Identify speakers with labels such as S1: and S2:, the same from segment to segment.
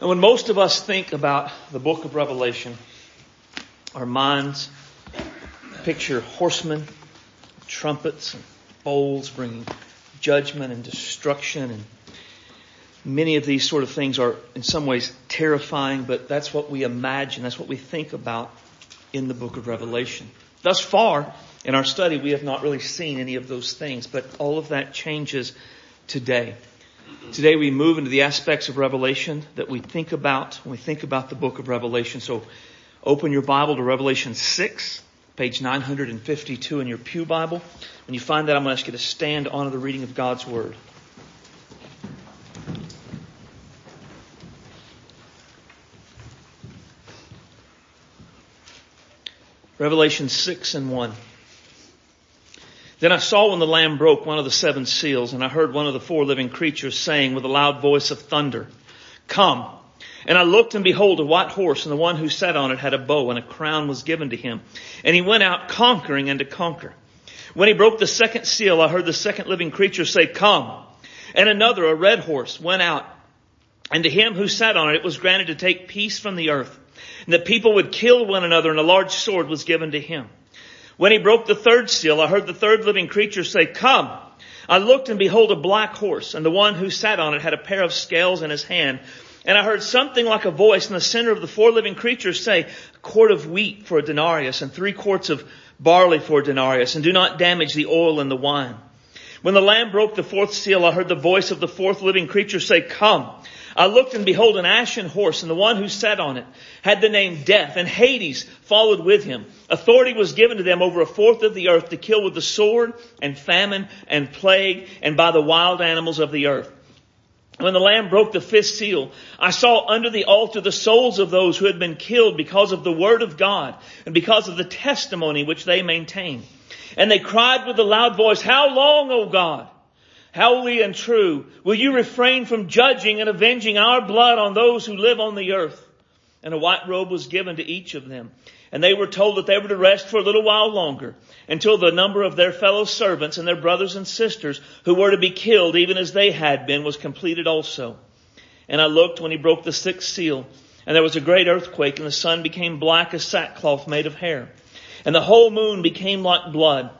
S1: And when most of us think about the book of Revelation, our minds picture horsemen, trumpets, and bowls bringing judgment and destruction and many of these sort of things are in some ways terrifying, but that's what we imagine, that's what we think about in the book of Revelation. Thus far in our study, we have not really seen any of those things, but all of that changes today. Today we move into the aspects of Revelation that we think about when we think about the book of Revelation. So open your Bible to Revelation 6, page 952 in your Pew Bible. When you find that, I'm going to ask you to stand on the reading of God's Word. Revelation 6 and 1. Then I saw when the Lamb broke one of the seven seals, and I heard one of the four living creatures saying with a loud voice of thunder, Come! And I looked and behold a white horse, and the one who sat on it had a bow, and a crown was given to him. And he went out conquering and to conquer. When he broke the second seal, I heard the second living creature say, Come! And another, a red horse, went out. And to him who sat on it, it was granted to take peace from the earth and that people would kill one another and a large sword was given to him. When he broke the third seal, I heard the third living creature say, come. I looked and behold a black horse and the one who sat on it had a pair of scales in his hand. And I heard something like a voice in the center of the four living creatures say, a quart of wheat for a denarius and three quarts of barley for a denarius and do not damage the oil and the wine. When the lamb broke the fourth seal, I heard the voice of the fourth living creature say, come. I looked and behold an ashen horse and the one who sat on it had the name death and Hades followed with him. Authority was given to them over a fourth of the earth to kill with the sword and famine and plague and by the wild animals of the earth. When the Lamb broke the fifth seal, I saw under the altar the souls of those who had been killed because of the word of God and because of the testimony which they maintained. And they cried with a loud voice, How long, O God? Holy and true, will you refrain from judging and avenging our blood on those who live on the earth? And a white robe was given to each of them. And they were told that they were to rest for a little while longer until the number of their fellow servants and their brothers and sisters who were to be killed even as they had been was completed also. And I looked when he broke the sixth seal and there was a great earthquake and the sun became black as sackcloth made of hair. And the whole moon became like blood.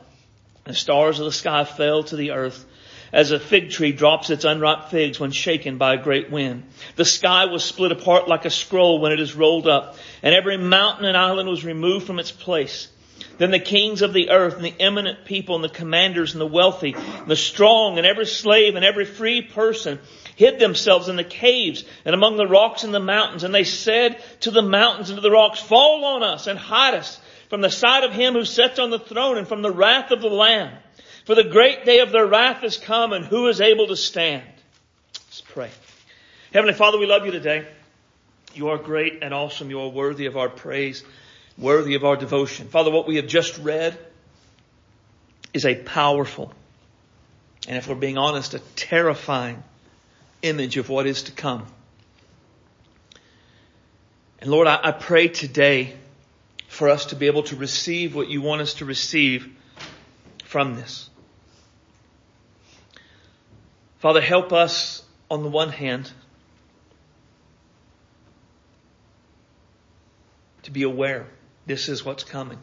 S1: And the stars of the sky fell to the earth as a fig tree drops its unripe figs when shaken by a great wind. The sky was split apart like a scroll when it is rolled up, and every mountain and island was removed from its place. Then the kings of the earth and the eminent people and the commanders and the wealthy and the strong and every slave and every free person hid themselves in the caves and among the rocks and the mountains. And they said to the mountains and to the rocks, fall on us and hide us from the sight of him who sits on the throne and from the wrath of the Lamb. For the great day of their wrath is come, and who is able to stand? Let's pray. Heavenly Father, we love you today. You are great and awesome. You are worthy of our praise, worthy of our devotion. Father, what we have just read is a powerful, and if we're being honest, a terrifying image of what is to come. And Lord, I, I pray today for us to be able to receive what you want us to receive from this. Father, help us on the one hand to be aware this is what's coming.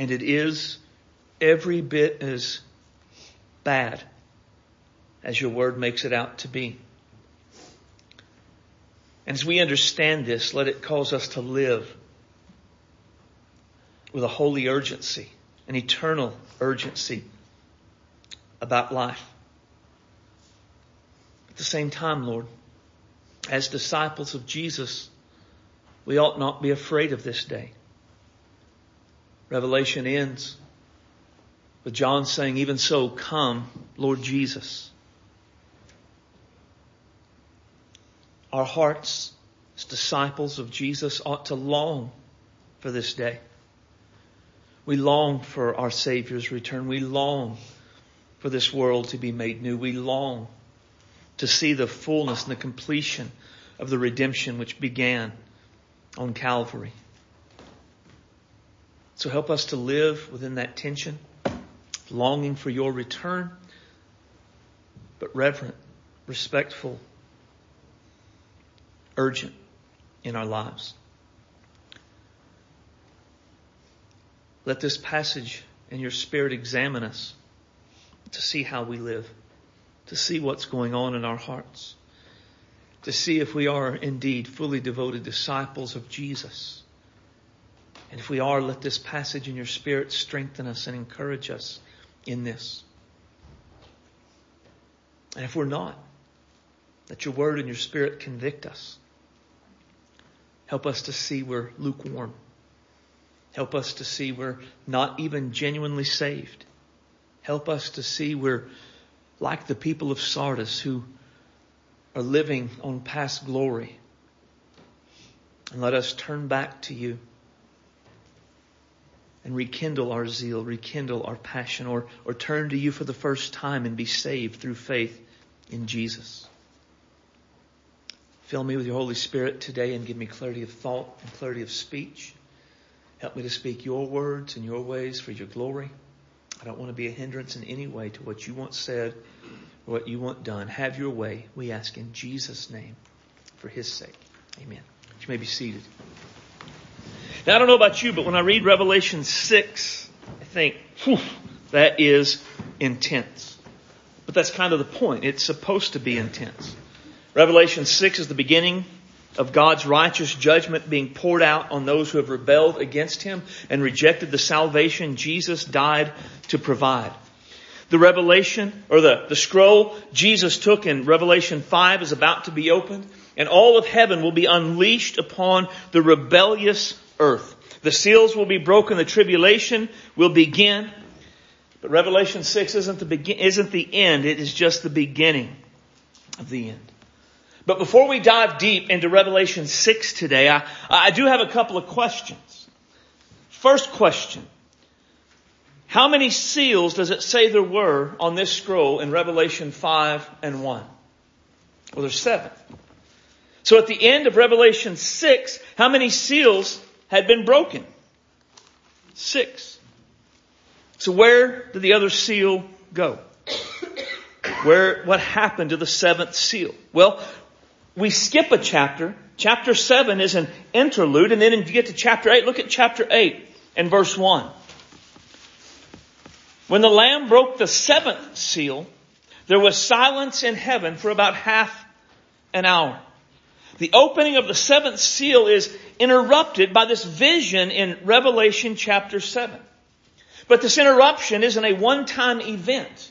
S1: And it is every bit as bad as your word makes it out to be. And as we understand this, let it cause us to live with a holy urgency, an eternal urgency about life. At the same time, Lord, as disciples of Jesus, we ought not be afraid of this day. Revelation ends with John saying, even so, come, Lord Jesus. Our hearts as disciples of Jesus ought to long for this day. We long for our Savior's return. We long for this world to be made new. We long to see the fullness and the completion of the redemption which began on Calvary. So help us to live within that tension, longing for your return, but reverent, respectful, urgent in our lives. Let this passage and your spirit examine us to see how we live, to see what's going on in our hearts, to see if we are indeed fully devoted disciples of Jesus. And if we are, let this passage in your spirit strengthen us and encourage us in this. And if we're not, let your word and your spirit convict us. Help us to see we're lukewarm. Help us to see we're not even genuinely saved. Help us to see we're like the people of Sardis who are living on past glory. And let us turn back to you and rekindle our zeal, rekindle our passion, or, or turn to you for the first time and be saved through faith in Jesus. Fill me with your Holy Spirit today and give me clarity of thought and clarity of speech. Help me to speak your words and your ways for your glory. I don't want to be a hindrance in any way to what you want said or what you want done. Have your way, we ask in Jesus' name for his sake. Amen. You may be seated. Now, I don't know about you, but when I read Revelation 6, I think, whew, that is intense. But that's kind of the point. It's supposed to be intense. Revelation 6 is the beginning of God's righteous judgment being poured out on those who have rebelled against Him and rejected the salvation Jesus died to provide. The revelation, or the, the scroll Jesus took in Revelation 5 is about to be opened, and all of heaven will be unleashed upon the rebellious earth. The seals will be broken, the tribulation will begin, but Revelation 6 isn't the begin, isn't the end, it is just the beginning of the end. But before we dive deep into Revelation 6 today, I, I do have a couple of questions. First question. How many seals does it say there were on this scroll in Revelation 5 and 1? Well, there's seven. So at the end of Revelation 6, how many seals had been broken? Six. So where did the other seal go? Where, what happened to the seventh seal? Well, we skip a chapter. Chapter 7 is an interlude, and then if you get to chapter 8, look at chapter 8 and verse 1. When the Lamb broke the seventh seal, there was silence in heaven for about half an hour. The opening of the seventh seal is interrupted by this vision in Revelation chapter 7. But this interruption isn't a one-time event.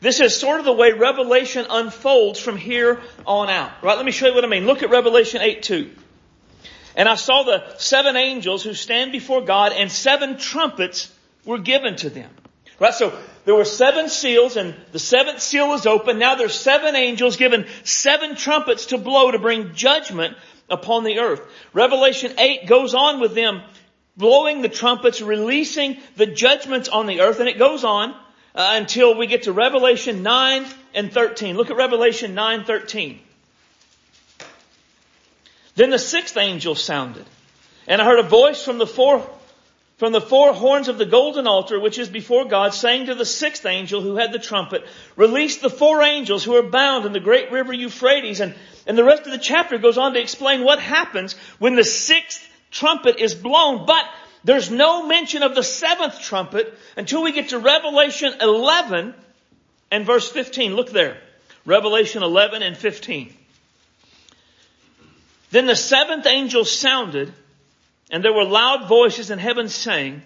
S1: This is sort of the way Revelation unfolds from here on out. Right? Let me show you what I mean. Look at Revelation 8 2. And I saw the seven angels who stand before God and seven trumpets were given to them. Right? So there were seven seals and the seventh seal is open. Now there's seven angels given seven trumpets to blow to bring judgment upon the earth. Revelation 8 goes on with them blowing the trumpets, releasing the judgments on the earth, and it goes on uh, until we get to Revelation 9 and 13. Look at Revelation 9, 13. Then the sixth angel sounded, and I heard a voice from the four, from the four horns of the golden altar, which is before God, saying to the sixth angel who had the trumpet, release the four angels who are bound in the great river Euphrates. And, and the rest of the chapter goes on to explain what happens when the sixth trumpet is blown. But there's no mention of the seventh trumpet until we get to Revelation 11 and verse 15. Look there. Revelation 11 and 15. Then the seventh angel sounded and there were loud voices in heaven saying,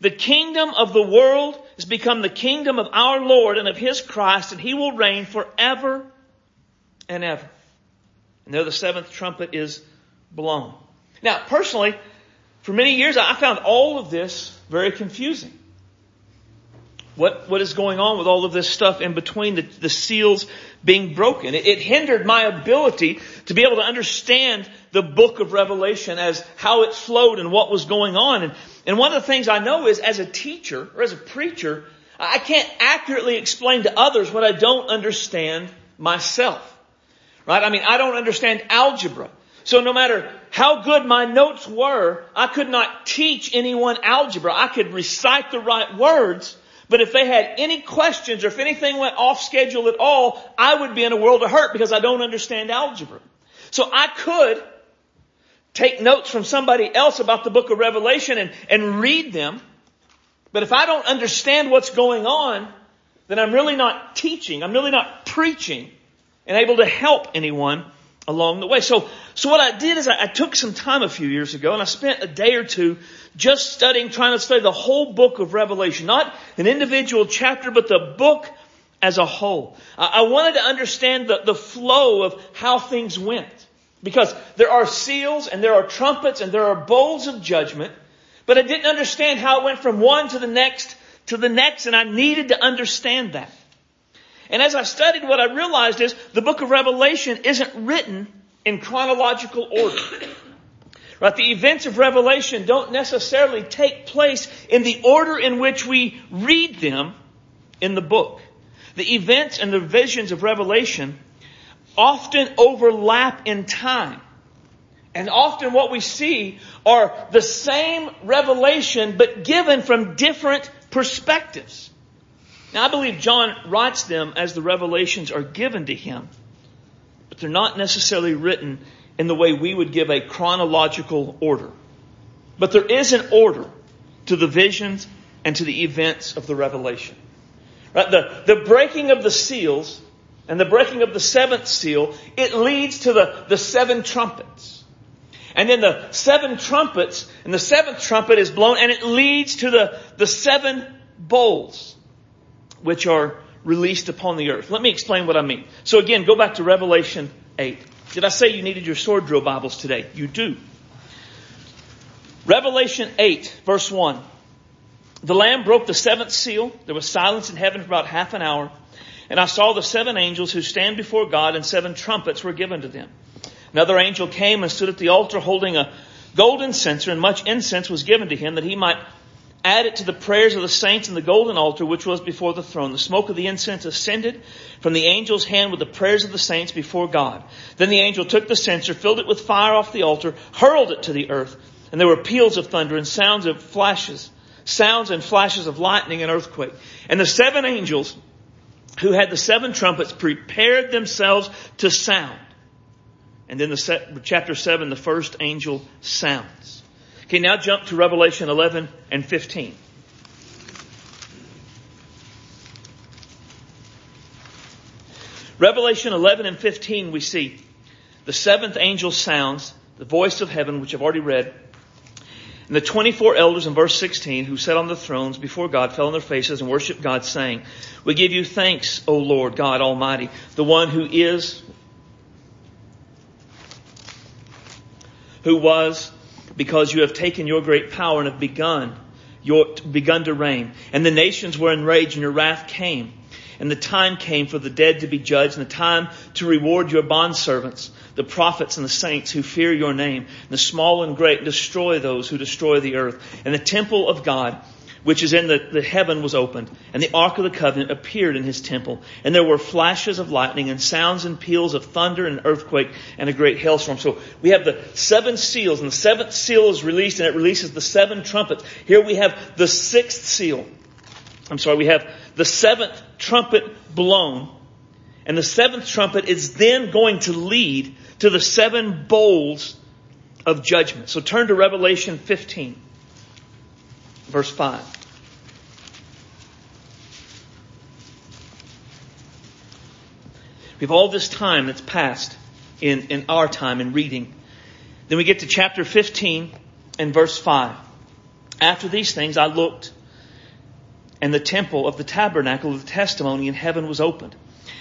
S1: the kingdom of the world has become the kingdom of our Lord and of His Christ and He will reign forever and ever. And there the seventh trumpet is blown. Now, personally, for many years, I found all of this very confusing. What, what is going on with all of this stuff in between the, the seals being broken? It, it hindered my ability to be able to understand the book of Revelation as how it flowed and what was going on. And, and one of the things I know is as a teacher or as a preacher, I can't accurately explain to others what I don't understand myself. Right? I mean, I don't understand algebra. So no matter how good my notes were, I could not teach anyone algebra. I could recite the right words, but if they had any questions or if anything went off schedule at all, I would be in a world of hurt because I don't understand algebra. So I could take notes from somebody else about the book of Revelation and, and read them. But if I don't understand what's going on, then I'm really not teaching. I'm really not preaching and able to help anyone along the way. So, so what I did is I, I, took some time a few years ago and I spent a day or two just studying, trying to study the whole book of Revelation. Not an individual chapter, but the book as a whole. I, I wanted to understand the, the flow of how things went. Because there are seals and there are trumpets and there are bowls of judgment, but I didn't understand how it went from one to the next to the next and I needed to understand that. And as I studied, what I realized is the book of Revelation isn't written in chronological order. Right? The events of Revelation don't necessarily take place in the order in which we read them in the book. The events and the visions of Revelation often overlap in time. And often what we see are the same revelation, but given from different perspectives. Now I believe John writes them as the revelations are given to him, but they're not necessarily written in the way we would give a chronological order. But there is an order to the visions and to the events of the revelation. Right? The, the breaking of the seals and the breaking of the seventh seal, it leads to the, the seven trumpets. And then the seven trumpets, and the seventh trumpet is blown, and it leads to the, the seven bowls, which are released upon the earth. Let me explain what I mean. So again, go back to Revelation 8. Did I say you needed your sword drill Bibles today? You do. Revelation 8, verse 1. The Lamb broke the seventh seal. There was silence in heaven for about half an hour. And I saw the seven angels who stand before God and seven trumpets were given to them. Another angel came and stood at the altar holding a golden censer and much incense was given to him that he might add it to the prayers of the saints in the golden altar which was before the throne. The smoke of the incense ascended from the angel's hand with the prayers of the saints before God. Then the angel took the censer, filled it with fire off the altar, hurled it to the earth, and there were peals of thunder and sounds of flashes, sounds and flashes of lightning and earthquake. And the seven angels who had the seven trumpets prepared themselves to sound. And then the set, chapter 7, the first angel sounds. Okay, now jump to Revelation 11 and 15. Revelation 11 and 15 we see the seventh angel sounds, the voice of heaven, which I've already read, and the 24 elders in verse 16 who sat on the thrones before God fell on their faces and worshiped God saying, We give you thanks, O Lord God Almighty, the one who is, who was, because you have taken your great power and have begun, your, begun to reign. And the nations were enraged and your wrath came. And the time came for the dead to be judged and the time to reward your bondservants, the prophets and the saints who fear your name, and the small and great, destroy those who destroy the earth. And the temple of God, which is in the, the heaven was opened, and the ark of the covenant appeared in his temple. And there were flashes of lightning and sounds and peals of thunder and earthquake and a great hailstorm. So we have the seven seals, and the seventh seal is released, and it releases the seven trumpets. Here we have the sixth seal. I'm sorry, we have the seventh trumpet blown, and the seventh trumpet is then going to lead to the seven bowls of judgment. So turn to Revelation 15, verse 5. We have all this time that's passed in, in our time in reading. Then we get to chapter 15 and verse 5. After these things I looked and the temple of the tabernacle of the testimony in heaven was opened.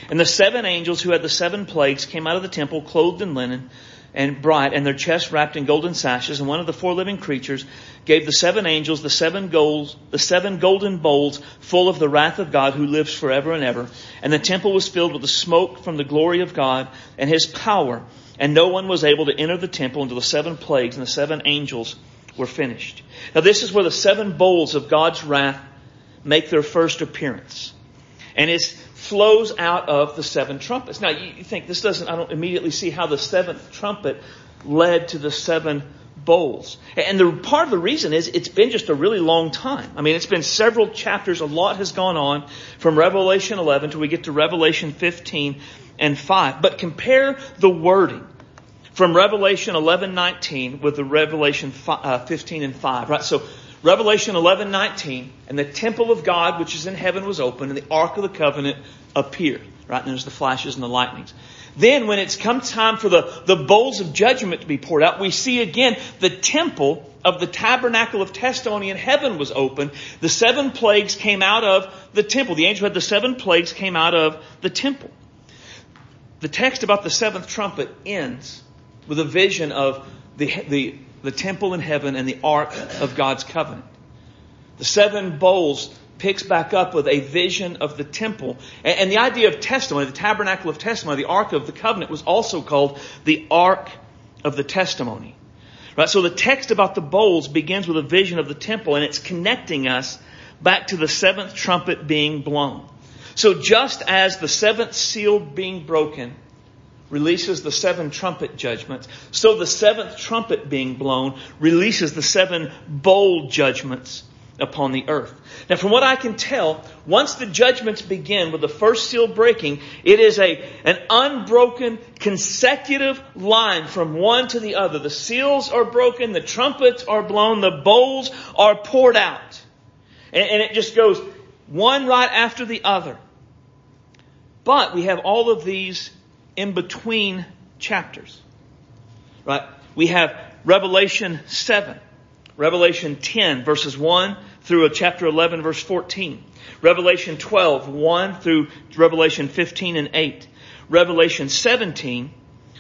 S1: And the seven angels who had the seven plagues came out of the temple clothed in linen and bright and their chests wrapped in golden sashes. And one of the four living creatures gave the seven angels the seven golds, the seven golden bowls full of the wrath of God who lives forever and ever. And the temple was filled with the smoke from the glory of God and his power. And no one was able to enter the temple until the seven plagues and the seven angels were finished. Now this is where the seven bowls of God's wrath make their first appearance. And it flows out of the seven trumpets. Now you think this doesn't, I don't immediately see how the seventh trumpet led to the seven bowls. And the part of the reason is it's been just a really long time. I mean, it's been several chapters. A lot has gone on from Revelation 11 till we get to Revelation 15 and 5. But compare the wording from Revelation 11:19 with the Revelation uh, 15 and 5, right? So Revelation 11:19 and the temple of God which is in heaven was opened and the ark of the covenant appeared, right? And there's the flashes and the lightnings. Then when it's come time for the, the bowls of judgment to be poured out, we see again the temple of the tabernacle of testimony in heaven was open. The seven plagues came out of the temple. The angel had the seven plagues came out of the temple. The text about the seventh trumpet ends with a vision of the, the, the temple in heaven and the ark of God's covenant. The seven bowls picks back up with a vision of the temple. And, the idea of testimony, the tabernacle of testimony, the ark of the covenant was also called the ark of the testimony. Right? So the text about the bowls begins with a vision of the temple and it's connecting us back to the seventh trumpet being blown. So just as the seventh seal being broken releases the seven trumpet judgments, so the seventh trumpet being blown releases the seven bowl judgments upon the earth. Now, from what I can tell, once the judgments begin with the first seal breaking, it is a, an unbroken, consecutive line from one to the other. The seals are broken, the trumpets are blown, the bowls are poured out. And, and it just goes one right after the other. But we have all of these in between chapters. Right? We have Revelation 7, Revelation 10, verses 1 through a chapter 11, verse 14. Revelation 12, 1 through Revelation 15 and 8. Revelation 17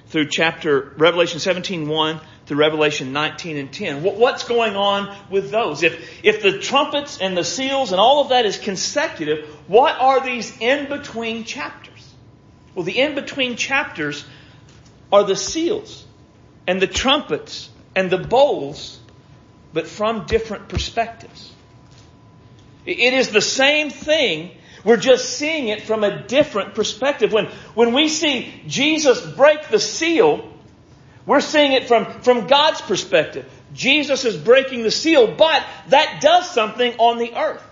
S1: through chapter, Revelation 17, 1 through Revelation 19 and 10. What's going on with those? If, if the trumpets and the seals and all of that is consecutive, what are these in between chapters? Well, the in between chapters are the seals and the trumpets and the bowls, but from different perspectives. It is the same thing. We're just seeing it from a different perspective. When, when we see Jesus break the seal, we're seeing it from, from God's perspective. Jesus is breaking the seal, but that does something on the earth.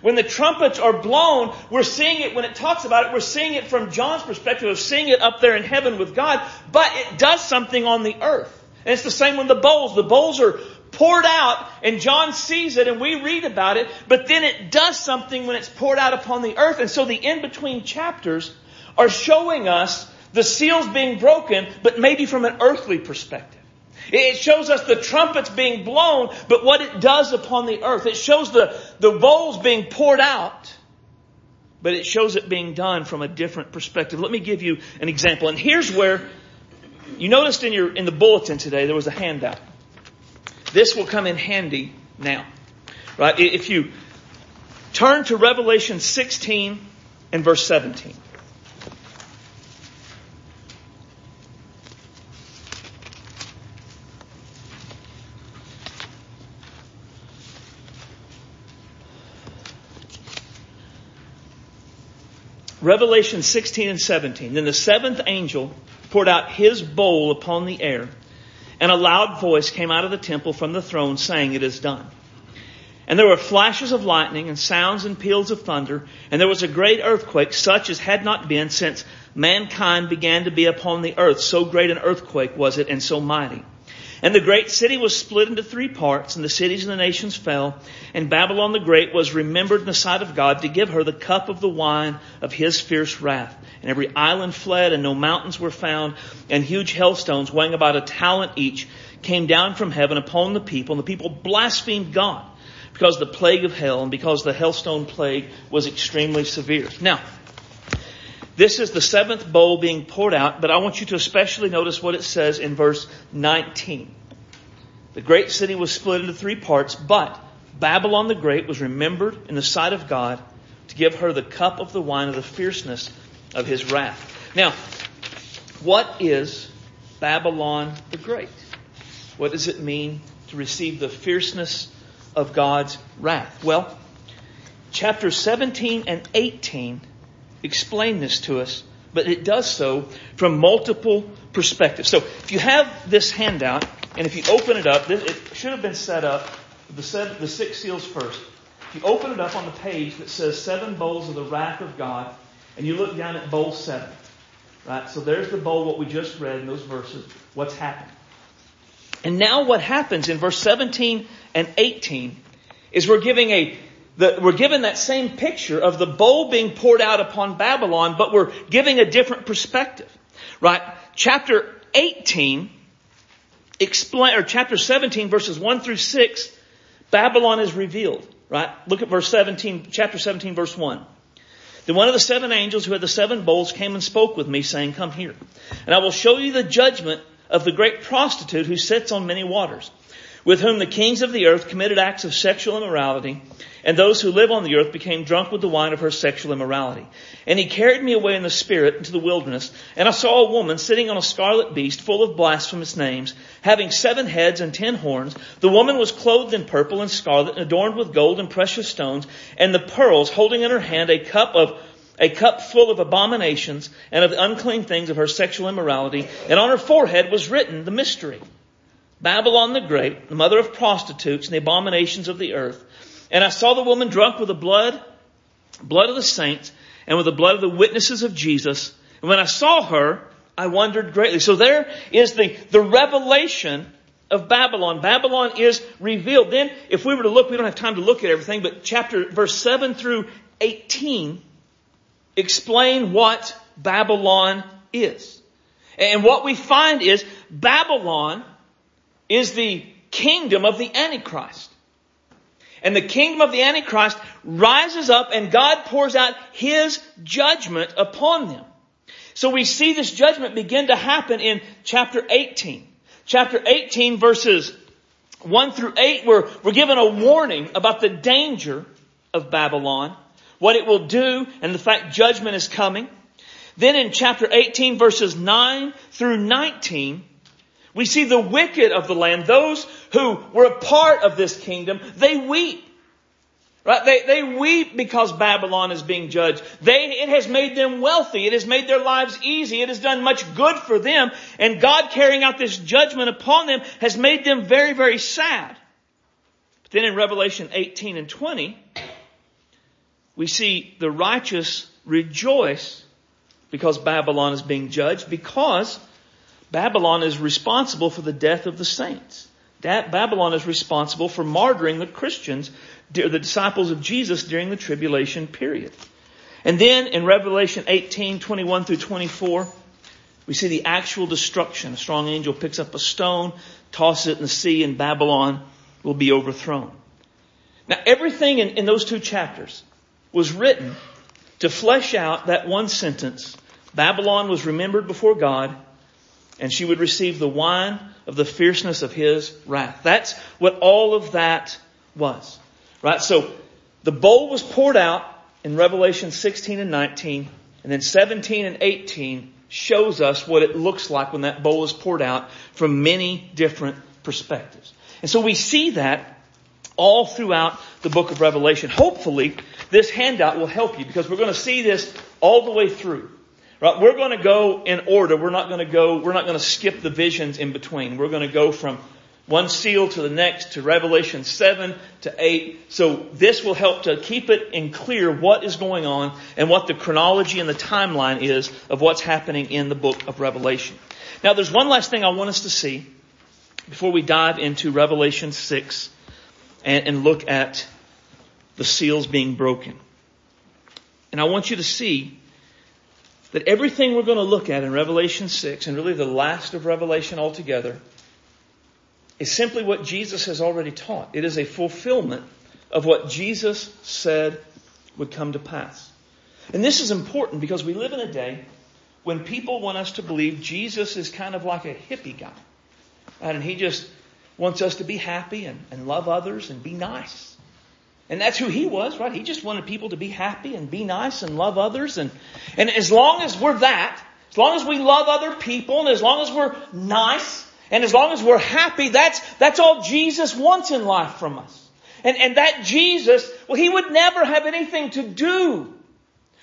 S1: When the trumpets are blown, we're seeing it, when it talks about it, we're seeing it from John's perspective of seeing it up there in heaven with God, but it does something on the earth. And it's the same with the bowls. The bowls are poured out and John sees it and we read about it, but then it does something when it's poured out upon the earth. And so the in-between chapters are showing us the seals being broken, but maybe from an earthly perspective. It shows us the trumpets being blown, but what it does upon the earth. It shows the, the bowls being poured out, but it shows it being done from a different perspective. Let me give you an example. And here's where you noticed in your, in the bulletin today, there was a handout. This will come in handy now. Right? If you turn to Revelation 16 and verse 17. Revelation 16 and 17. Then the seventh angel poured out his bowl upon the air, and a loud voice came out of the temple from the throne saying, It is done. And there were flashes of lightning and sounds and peals of thunder, and there was a great earthquake such as had not been since mankind began to be upon the earth. So great an earthquake was it and so mighty. And the great city was split into three parts, and the cities and the nations fell. And Babylon the Great was remembered in the sight of God to give her the cup of the wine of his fierce wrath. And every island fled, and no mountains were found, and huge hailstones weighing about a talent each came down from heaven upon the people, and the people blasphemed God because the plague of hell and because the hailstone plague was extremely severe. Now, this is the seventh bowl being poured out, but I want you to especially notice what it says in verse 19. The great city was split into three parts, but Babylon the Great was remembered in the sight of God to give her the cup of the wine of the fierceness of his wrath. Now, what is Babylon the Great? What does it mean to receive the fierceness of God's wrath? Well, chapters 17 and 18 explain this to us, but it does so from multiple perspectives. So if you have this handout, and if you open it up, it should have been set up, the, seven, the six seals first. If you open it up on the page that says seven bowls of the wrath of God, and you look down at bowl seven, right? So there's the bowl, what we just read in those verses. what's happened. And now what happens in verse 17 and 18 is we're giving a, the, we're given that same picture of the bowl being poured out upon Babylon, but we're giving a different perspective. Right? Chapter 18 explain, or chapter 17 verses 1 through 6, Babylon is revealed. Right? Look at verse 17, chapter 17 verse 1. Then one of the seven angels who had the seven bowls came and spoke with me saying, come here, and I will show you the judgment of the great prostitute who sits on many waters, with whom the kings of the earth committed acts of sexual immorality, and those who live on the earth became drunk with the wine of her sexual immorality. And he carried me away in the spirit into the wilderness, and I saw a woman sitting on a scarlet beast full of blasphemous names, having seven heads and ten horns. The woman was clothed in purple and scarlet, and adorned with gold and precious stones, and the pearls, holding in her hand a cup of a cup full of abominations and of unclean things of her sexual immorality, and on her forehead was written the mystery. Babylon the Great, the mother of prostitutes and the abominations of the earth. And I saw the woman drunk with the blood, blood of the saints, and with the blood of the witnesses of Jesus. And when I saw her, I wondered greatly. So there is the, the revelation of Babylon. Babylon is revealed. Then, if we were to look, we don't have time to look at everything, but chapter, verse 7 through 18 explain what Babylon is. And what we find is Babylon is the kingdom of the Antichrist. And the kingdom of the Antichrist rises up and God pours out His judgment upon them. So we see this judgment begin to happen in chapter 18. Chapter 18 verses 1 through 8, we're, we're given a warning about the danger of Babylon what it will do, and the fact judgment is coming. Then in chapter 18 verses 9 through 19, we see the wicked of the land, those who were a part of this kingdom, they weep. Right? They, they weep because Babylon is being judged. They, it has made them wealthy. It has made their lives easy. It has done much good for them. And God carrying out this judgment upon them has made them very, very sad. But then in Revelation 18 and 20, we see the righteous rejoice because Babylon is being judged because Babylon is responsible for the death of the saints. That Babylon is responsible for martyring the Christians, the disciples of Jesus during the tribulation period. And then in Revelation 18, 21 through 24, we see the actual destruction. A strong angel picks up a stone, tosses it in the sea, and Babylon will be overthrown. Now everything in, in those two chapters, was written to flesh out that one sentence. Babylon was remembered before God and she would receive the wine of the fierceness of his wrath. That's what all of that was. Right? So the bowl was poured out in Revelation 16 and 19 and then 17 and 18 shows us what it looks like when that bowl is poured out from many different perspectives. And so we see that all throughout the book of Revelation. Hopefully, this handout will help you because we're going to see this all the way through. Right? We're going to go in order. We're not going to go, we're not going to skip the visions in between. We're going to go from one seal to the next to Revelation 7 to 8. So this will help to keep it in clear what is going on and what the chronology and the timeline is of what's happening in the book of Revelation. Now there's one last thing I want us to see before we dive into Revelation 6 and, and look at the seals being broken. And I want you to see that everything we're going to look at in Revelation 6, and really the last of Revelation altogether, is simply what Jesus has already taught. It is a fulfillment of what Jesus said would come to pass. And this is important because we live in a day when people want us to believe Jesus is kind of like a hippie guy. And he just wants us to be happy and, and love others and be nice. And that's who he was, right? He just wanted people to be happy and be nice and love others. And, and as long as we're that, as long as we love other people and as long as we're nice and as long as we're happy, that's, that's all Jesus wants in life from us. And, and that Jesus, well, he would never have anything to do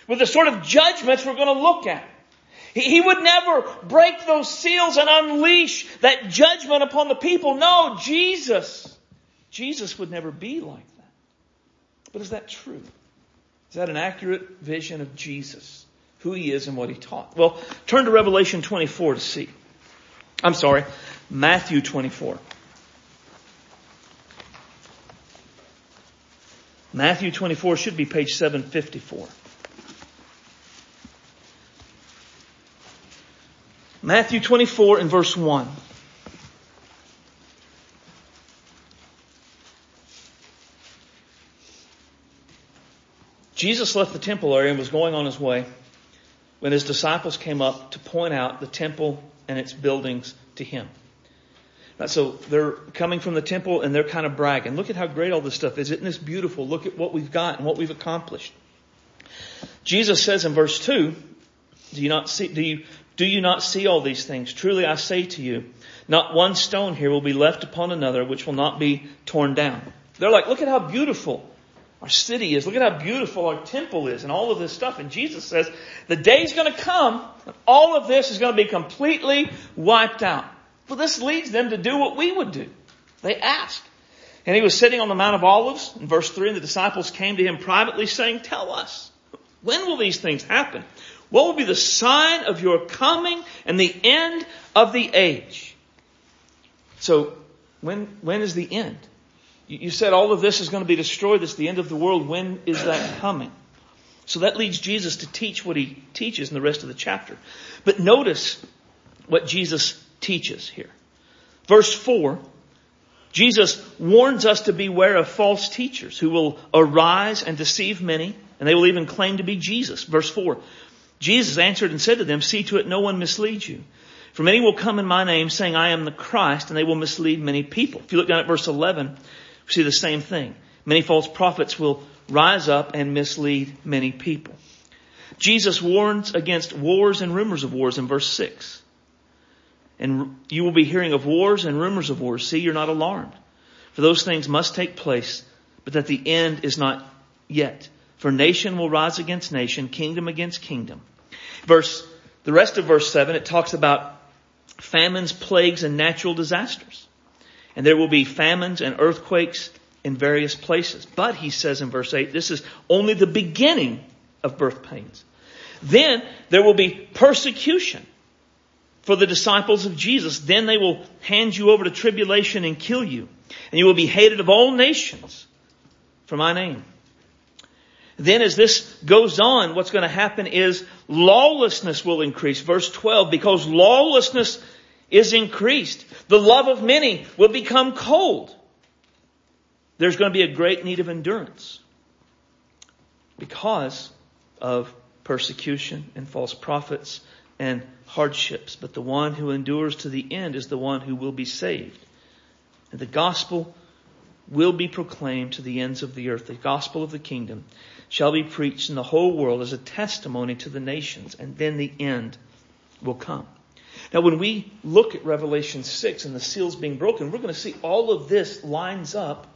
S1: with the sort of judgments we're going to look at. He would never break those seals and unleash that judgment upon the people. No, Jesus, Jesus would never be like that. But is that true? Is that an accurate vision of Jesus? Who he is and what he taught? Well, turn to Revelation 24 to see. I'm sorry, Matthew 24. Matthew 24 should be page 754. Matthew 24 and verse 1. Jesus left the temple area and was going on his way when his disciples came up to point out the temple and its buildings to him. So they're coming from the temple and they're kind of bragging. Look at how great all this stuff is. Isn't this beautiful? Look at what we've got and what we've accomplished. Jesus says in verse 2, do you not see, do you, do you not see all these things? Truly I say to you, not one stone here will be left upon another which will not be torn down. They're like, look at how beautiful our city is. Look at how beautiful our temple is and all of this stuff. And Jesus says the day's going to come and all of this is going to be completely wiped out. Well, this leads them to do what we would do. They ask. And he was sitting on the Mount of Olives in verse 3 and the disciples came to him privately saying, tell us, when will these things happen? What will be the sign of your coming and the end of the age? So, when, when is the end? You said all of this is going to be destroyed. Is the end of the world. When is that coming? So that leads Jesus to teach what he teaches in the rest of the chapter. But notice what Jesus teaches here. Verse 4, Jesus warns us to beware of false teachers who will arise and deceive many, and they will even claim to be Jesus. Verse 4, Jesus answered and said to them, See to it no one misleads you. For many will come in my name saying, I am the Christ, and they will mislead many people. If you look down at verse 11, we see the same thing. Many false prophets will rise up and mislead many people. Jesus warns against wars and rumors of wars in verse 6. And you will be hearing of wars and rumors of wars. See, you're not alarmed. For those things must take place, but that the end is not yet. For nation will rise against nation, kingdom against kingdom. Verse, the rest of verse 7, it talks about famines, plagues, and natural disasters. And there will be famines and earthquakes in various places. But he says in verse 8, this is only the beginning of birth pains. Then there will be persecution for the disciples of Jesus. Then they will hand you over to tribulation and kill you. And you will be hated of all nations for my name. Then as this goes on, what's going to happen is lawlessness will increase. Verse 12, because lawlessness is increased. The love of many will become cold. There's going to be a great need of endurance because of persecution and false prophets and hardships. But the one who endures to the end is the one who will be saved. And the gospel will be proclaimed to the ends of the earth. The gospel of the kingdom shall be preached in the whole world as a testimony to the nations, and then the end will come. Now, when we look at Revelation 6 and the seals being broken, we're going to see all of this lines up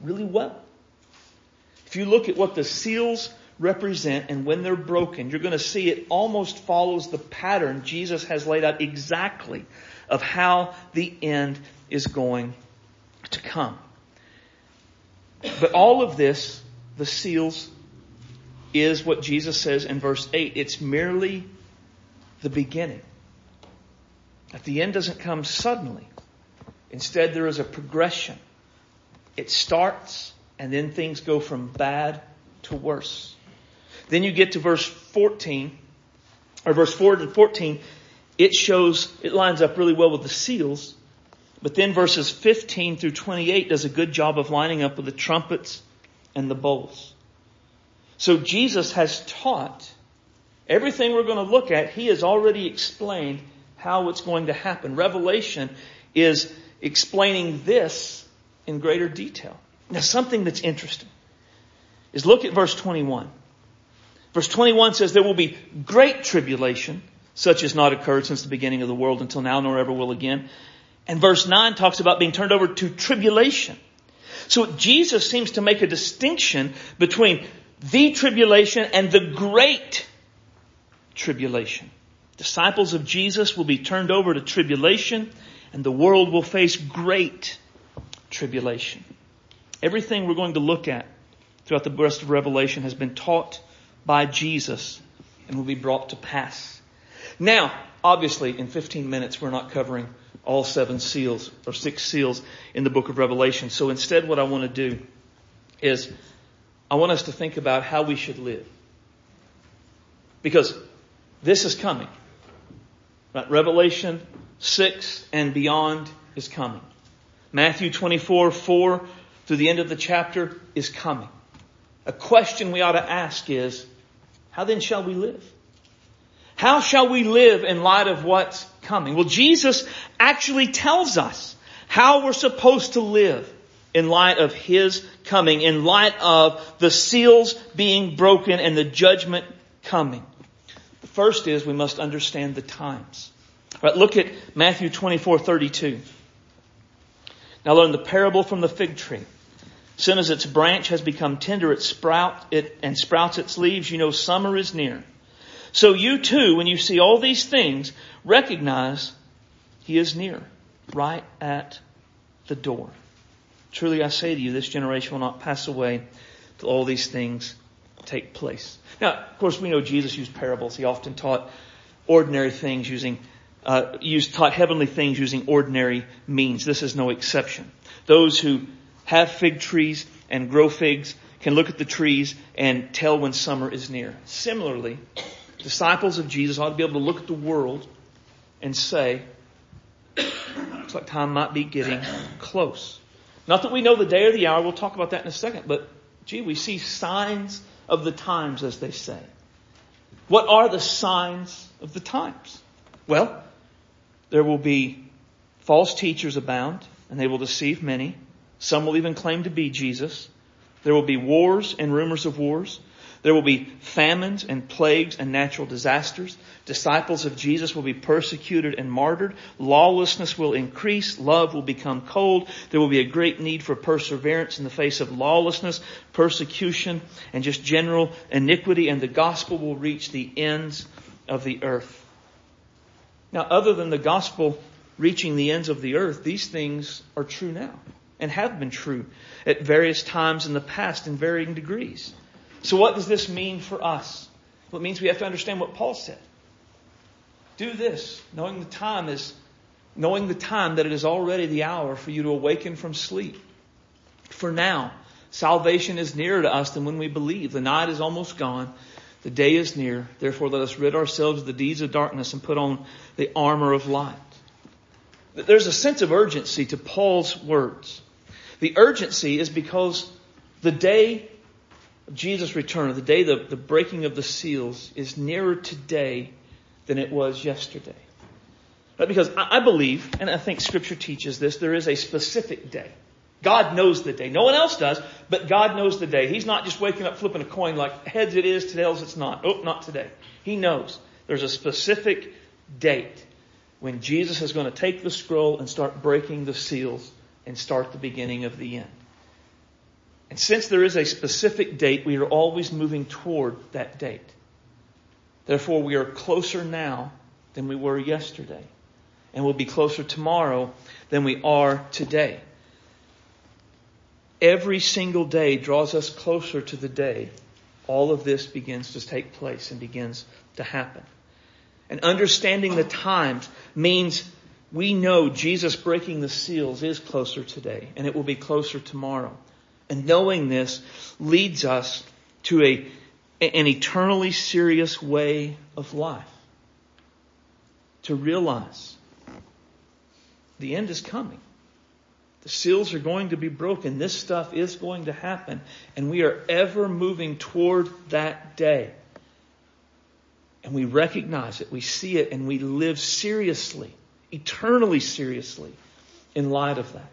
S1: really well. If you look at what the seals represent and when they're broken, you're going to see it almost follows the pattern Jesus has laid out exactly of how the end is going to come. But all of this, the seals, is what Jesus says in verse 8. It's merely the beginning. At the end doesn't come suddenly. Instead, there is a progression. It starts and then things go from bad to worse. Then you get to verse 14, or verse 4 and 14, it shows, it lines up really well with the seals. But then verses 15 through 28 does a good job of lining up with the trumpets and the bowls. So Jesus has taught everything we're going to look at, he has already explained how it's going to happen. Revelation is explaining this in greater detail. Now something that's interesting is look at verse 21. Verse 21 says there will be great tribulation, such as not occurred since the beginning of the world until now, nor ever will again. And verse 9 talks about being turned over to tribulation. So Jesus seems to make a distinction between the tribulation and the great tribulation. Disciples of Jesus will be turned over to tribulation and the world will face great tribulation. Everything we're going to look at throughout the rest of Revelation has been taught by Jesus and will be brought to pass. Now, obviously, in 15 minutes, we're not covering all seven seals or six seals in the book of Revelation. So instead, what I want to do is I want us to think about how we should live. Because this is coming. Right? Revelation 6 and beyond is coming. Matthew 24, 4 through the end of the chapter is coming. A question we ought to ask is, how then shall we live? How shall we live in light of what's coming? Well, Jesus actually tells us how we're supposed to live in light of His coming, in light of the seals being broken and the judgment coming. The first is we must understand the times. Right, look at Matthew 24, 32. Now learn the parable from the fig tree. Soon as its branch has become tender, it sprout it and sprouts its leaves, you know summer is near. So you too, when you see all these things, recognize he is near, right at the door. Truly I say to you, this generation will not pass away till all these things take place. Now, of course, we know Jesus used parables. He often taught ordinary things using, uh, used, taught heavenly things using ordinary means. This is no exception. Those who have fig trees and grow figs can look at the trees and tell when summer is near. Similarly, disciples of Jesus ought to be able to look at the world and say, looks like time might be getting close. Not that we know the day or the hour, we'll talk about that in a second, but gee, we see signs of the times, as they say. What are the signs of the times? Well, there will be false teachers abound, and they will deceive many. Some will even claim to be Jesus. There will be wars and rumors of wars. There will be famines and plagues and natural disasters. Disciples of Jesus will be persecuted and martyred. Lawlessness will increase. Love will become cold. There will be a great need for perseverance in the face of lawlessness, persecution, and just general iniquity, and the gospel will reach the ends of the earth. Now, other than the gospel reaching the ends of the earth, these things are true now and have been true at various times in the past in varying degrees. So what does this mean for us? Well, it means we have to understand what Paul said. Do this, knowing the time is, knowing the time that it is already the hour for you to awaken from sleep. For now, salvation is nearer to us than when we believe. The night is almost gone. The day is near. Therefore, let us rid ourselves of the deeds of darkness and put on the armor of light. There's a sense of urgency to Paul's words. The urgency is because the day Jesus' return, the day the, the breaking of the seals, is nearer today than it was yesterday. Right? Because I, I believe, and I think Scripture teaches this, there is a specific day. God knows the day. No one else does, but God knows the day. He's not just waking up flipping a coin like heads it is, tails it's not. Oh, not today. He knows. There's a specific date when Jesus is going to take the scroll and start breaking the seals and start the beginning of the end. And since there is a specific date, we are always moving toward that date. Therefore, we are closer now than we were yesterday. And we'll be closer tomorrow than we are today. Every single day draws us closer to the day all of this begins to take place and begins to happen. And understanding the times means we know Jesus breaking the seals is closer today and it will be closer tomorrow. And knowing this leads us to a, an eternally serious way of life. To realize the end is coming. The seals are going to be broken. This stuff is going to happen. And we are ever moving toward that day. And we recognize it, we see it, and we live seriously eternally seriously in light of that.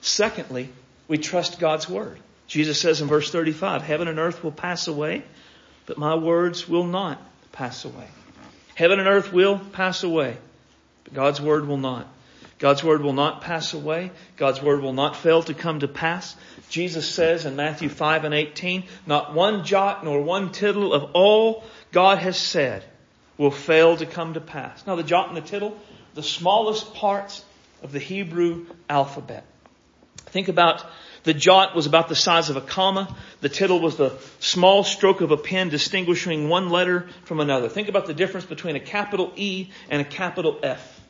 S1: Secondly, we trust God's word. Jesus says in verse 35, heaven and earth will pass away, but my words will not pass away. Heaven and earth will pass away, but God's word will not. God's word will not pass away. God's word will not fail to come to pass. Jesus says in Matthew 5 and 18, not one jot nor one tittle of all God has said will fail to come to pass. Now the jot and the tittle the smallest parts of the Hebrew alphabet. Think about the jot was about the size of a comma. The tittle was the small stroke of a pen distinguishing one letter from another. Think about the difference between a capital E and a capital F.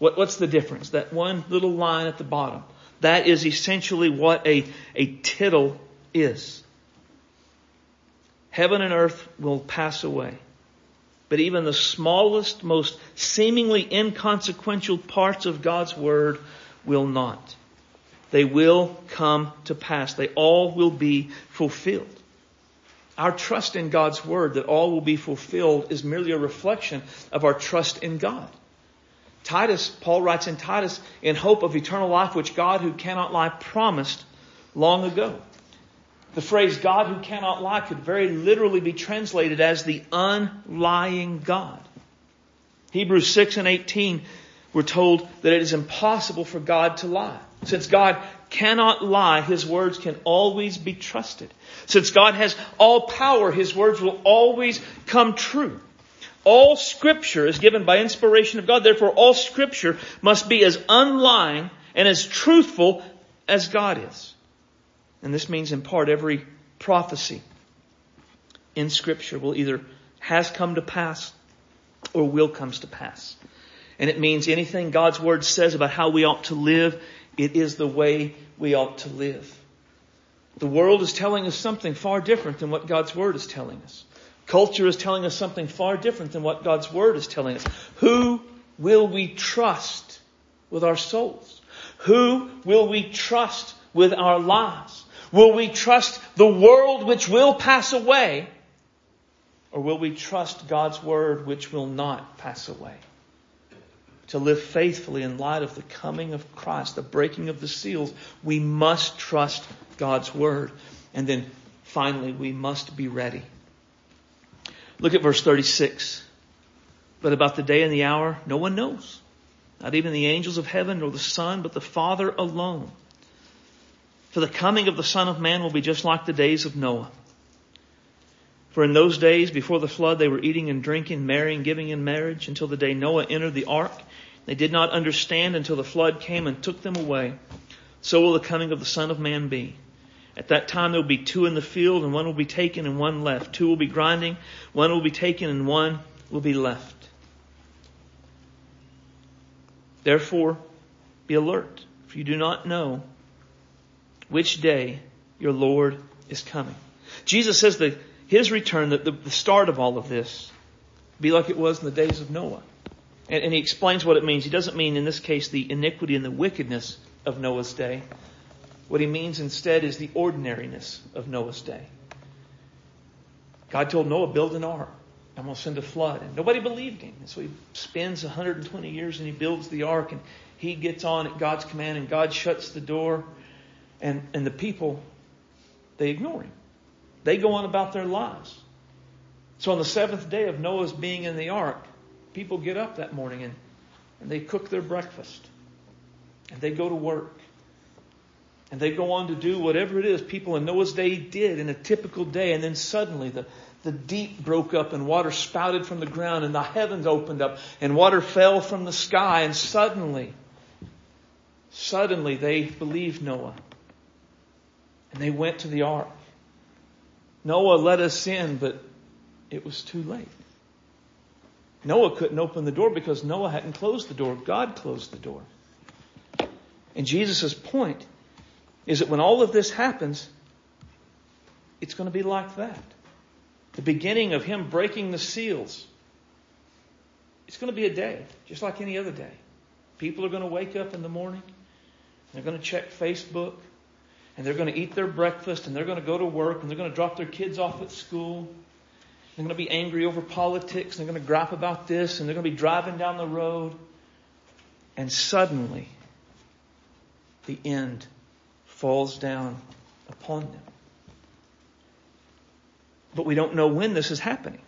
S1: What, what's the difference? That one little line at the bottom. That is essentially what a, a tittle is. Heaven and earth will pass away. But even the smallest, most seemingly inconsequential parts of God's Word will not. They will come to pass. They all will be fulfilled. Our trust in God's Word that all will be fulfilled is merely a reflection of our trust in God. Titus, Paul writes in Titus, in hope of eternal life which God who cannot lie promised long ago. The phrase God who cannot lie could very literally be translated as the unlying God. Hebrews 6 and 18 we're told that it is impossible for God to lie. Since God cannot lie, His words can always be trusted. Since God has all power, His words will always come true. All scripture is given by inspiration of God. Therefore, all scripture must be as unlying and as truthful as God is. And this means in part every prophecy in scripture will either has come to pass or will comes to pass. And it means anything God's Word says about how we ought to live, it is the way we ought to live. The world is telling us something far different than what God's Word is telling us. Culture is telling us something far different than what God's Word is telling us. Who will we trust with our souls? Who will we trust with our lives? Will we trust the world which will pass away? Or will we trust God's Word which will not pass away? To live faithfully in light of the coming of Christ, the breaking of the seals, we must trust God's word. And then finally, we must be ready. Look at verse 36. But about the day and the hour, no one knows. Not even the angels of heaven nor the Son, but the Father alone. For the coming of the Son of Man will be just like the days of Noah. For in those days before the flood, they were eating and drinking, marrying, giving in marriage until the day Noah entered the ark. They did not understand until the flood came and took them away. So will the coming of the Son of Man be. At that time there will be two in the field, and one will be taken and one left. Two will be grinding, one will be taken and one will be left. Therefore, be alert, for you do not know which day your Lord is coming. Jesus says that his return, the, the start of all of this, be like it was in the days of Noah. And, and he explains what it means. He doesn't mean, in this case, the iniquity and the wickedness of Noah's day. What he means instead is the ordinariness of Noah's day. God told Noah, build an ark. I'm going to send a flood. And nobody believed him. And so he spends 120 years and he builds the ark and he gets on at God's command and God shuts the door and, and the people, they ignore him. They go on about their lives. So on the seventh day of Noah's being in the ark, people get up that morning and, and they cook their breakfast. And they go to work. And they go on to do whatever it is people in Noah's day did in a typical day. And then suddenly the, the deep broke up and water spouted from the ground and the heavens opened up and water fell from the sky. And suddenly, suddenly they believed Noah. And they went to the ark. Noah let us in, but it was too late. Noah couldn't open the door because Noah hadn't closed the door. God closed the door. And Jesus' point is that when all of this happens, it's going to be like that. The beginning of Him breaking the seals. It's going to be a day, just like any other day. People are going to wake up in the morning, they're going to check Facebook, and they're going to eat their breakfast and they're going to go to work and they're going to drop their kids off at school. They're going to be angry over politics. And they're going to gripe about this and they're going to be driving down the road. And suddenly, the end falls down upon them. But we don't know when this is happening.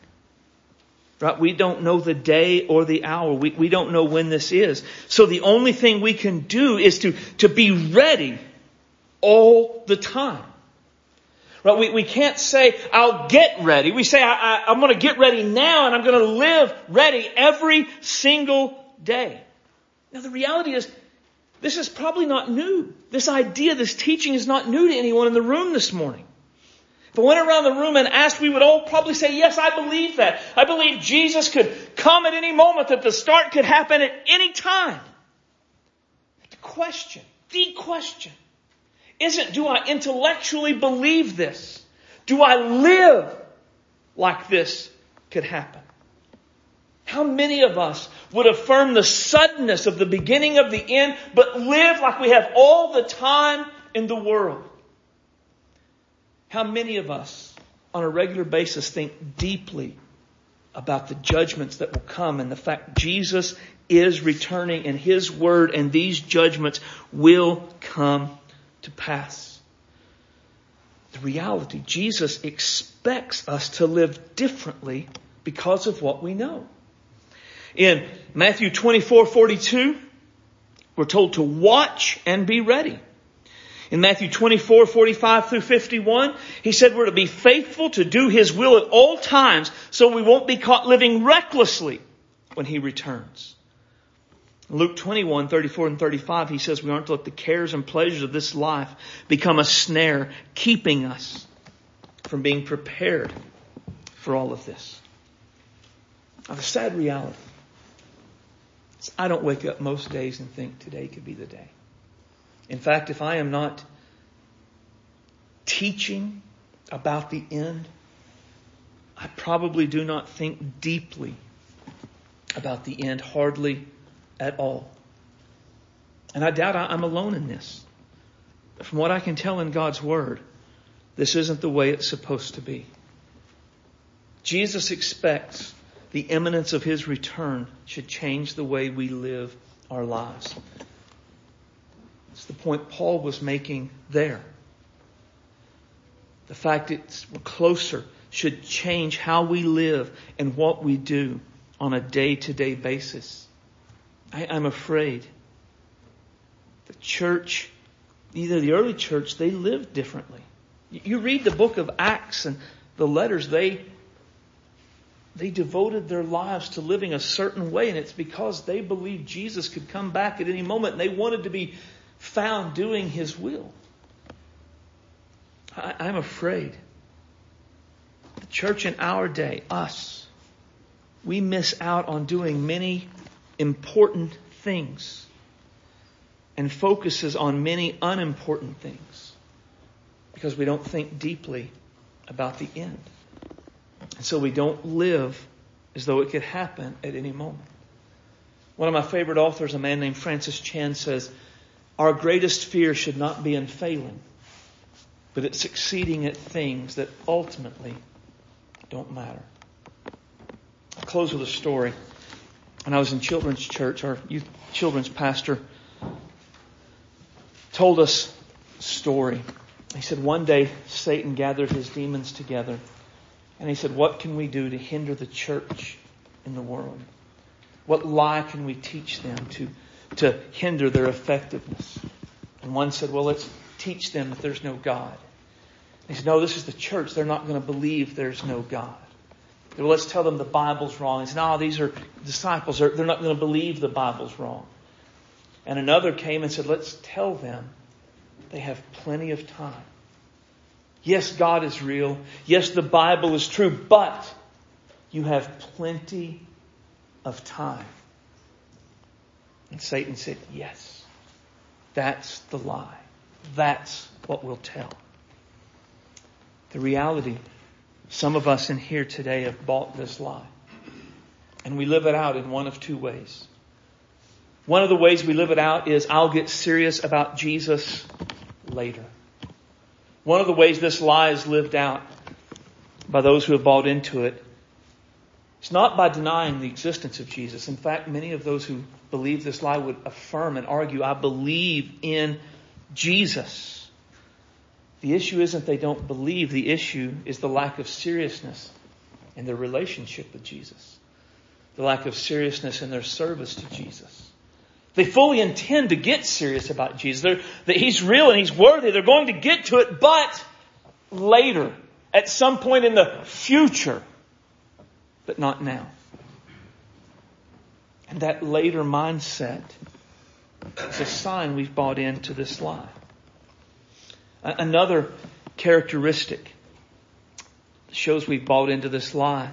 S1: Right? We don't know the day or the hour. We, we don't know when this is. So the only thing we can do is to, to be ready all the time. Right? We, we can't say, I'll get ready. We say, I, I, I'm going to get ready now and I'm going to live ready every single day. Now the reality is, this is probably not new. This idea, this teaching is not new to anyone in the room this morning. If I went around the room and asked, we would all probably say, yes, I believe that. I believe Jesus could come at any moment, that the start could happen at any time. The question, the question, isn't do I intellectually believe this? Do I live like this could happen? How many of us would affirm the suddenness of the beginning of the end, but live like we have all the time in the world? How many of us on a regular basis think deeply about the judgments that will come and the fact Jesus is returning and His word and these judgments will come to pass? The reality, Jesus expects us to live differently because of what we know. In Matthew 24, 42, we're told to watch and be ready. In Matthew 24, 45 through 51, he said we're to be faithful to do his will at all times so we won't be caught living recklessly when he returns. Luke 21, 34 and 35, he says we aren't to let the cares and pleasures of this life become a snare, keeping us from being prepared for all of this. Now the sad reality is I don't wake up most days and think today could be the day. In fact, if I am not teaching about the end, I probably do not think deeply about the end, hardly at all. And I doubt I'm alone in this. From what I can tell in God's Word, this isn't the way it's supposed to be. Jesus expects the imminence of His return should change the way we live our lives. It's the point Paul was making there. The fact it's we're closer should change how we live and what we do on a day to day basis. I, I'm afraid the church, either the early church, they lived differently. You read the book of Acts and the letters, they they devoted their lives to living a certain way, and it's because they believed Jesus could come back at any moment, and they wanted to be found doing His will. I, I'm afraid the church in our day, us, we miss out on doing many important things and focuses on many unimportant things because we don't think deeply about the end. And so we don't live as though it could happen at any moment. One of my favorite authors, a man named Francis Chan, says, Our greatest fear should not be in failing, but it's succeeding at things that ultimately don't matter. I'll close with a story. When I was in children's church, our youth children's pastor told us a story. He said one day Satan gathered his demons together and he said, What can we do to hinder the church in the world? What lie can we teach them to, to hinder their effectiveness? And one said, Well, let's teach them that there's no God. he said, No, this is the church. They're not going to believe there's no God. Well, let's tell them the Bible's wrong. He said, No, these are disciples. They're, they're not going to believe the Bible's wrong. And another came and said, Let's tell them they have plenty of time Yes, God is real. Yes, the Bible is true, but you have plenty of time. And Satan said, Yes, that's the lie. That's what we'll tell. The reality, some of us in here today have bought this lie. And we live it out in one of two ways. One of the ways we live it out is I'll get serious about Jesus later. One of the ways this lie is lived out by those who have bought into it is not by denying the existence of Jesus. In fact, many of those who believe this lie would affirm and argue, I believe in Jesus. The issue isn't they don't believe, the issue is the lack of seriousness in their relationship with Jesus, the lack of seriousness in their service to Jesus. They fully intend to get serious about Jesus. They're, that he's real and he's worthy. They're going to get to it, but later, at some point in the future, but not now. And that later mindset is a sign we've bought into this lie. Another characteristic shows we've bought into this lie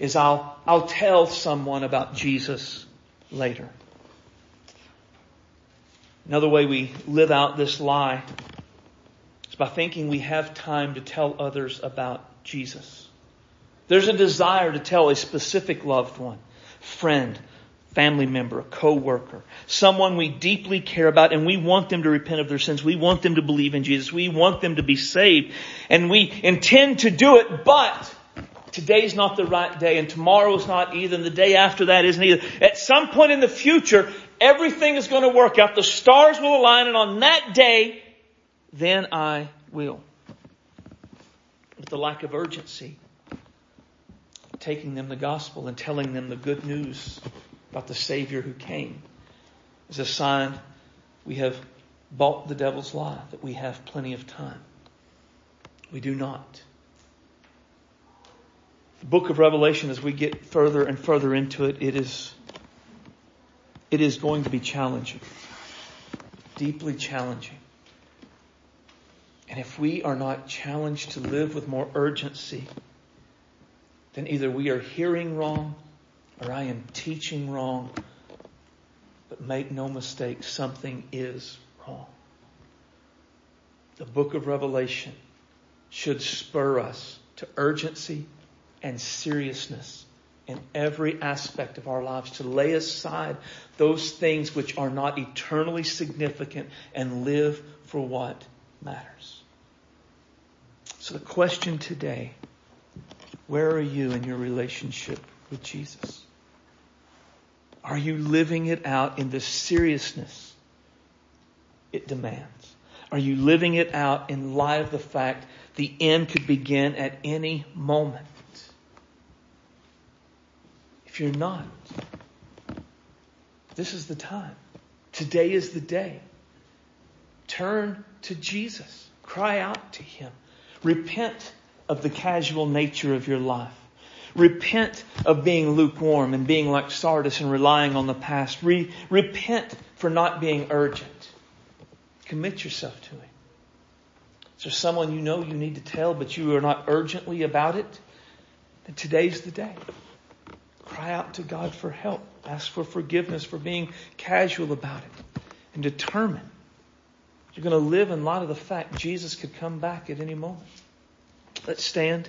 S1: is I'll, I'll tell someone about Jesus later. Another way we live out this lie is by thinking we have time to tell others about Jesus. There's a desire to tell a specific loved one, friend, family member, a co-worker, someone we deeply care about and we want them to repent of their sins. We want them to believe in Jesus. We want them to be saved and we intend to do it, but today's not the right day and tomorrow's not either and the day after that isn't either. At some point in the future, everything is going to work out. The stars will align and on that day, then I will. With the lack of urgency, taking them the gospel and telling them the good news about the Savior who came is a sign we have bought the devil's lie that we have plenty of time. We do not. The book of Revelation, as we get further and further into it, it is, it is going to be challenging. Deeply challenging. And if we are not challenged to live with more urgency, then either we are hearing wrong or I am teaching wrong. But make no mistake, something is wrong. The book of Revelation should spur us to urgency and seriousness in every aspect of our lives, to lay aside those things which are not eternally significant and live for what matters. So the question today, where are you in your relationship with Jesus? Are you living it out in the seriousness it demands? Are you living it out in light of the fact the end could begin at any moment? If you're not, this is the time. Today is the day. Turn to Jesus. Cry out to Him. Repent of the casual nature of your life. Repent of being lukewarm and being like Sardis and relying on the past. Re- repent for not being urgent. Commit yourself to Him. Is there someone you know you need to tell, but you are not urgently about it? Then today's the day. Cry out to God for help. Ask for forgiveness for being casual about it. And determine you're going to live in light of the fact Jesus could come back at any moment. Let's stand.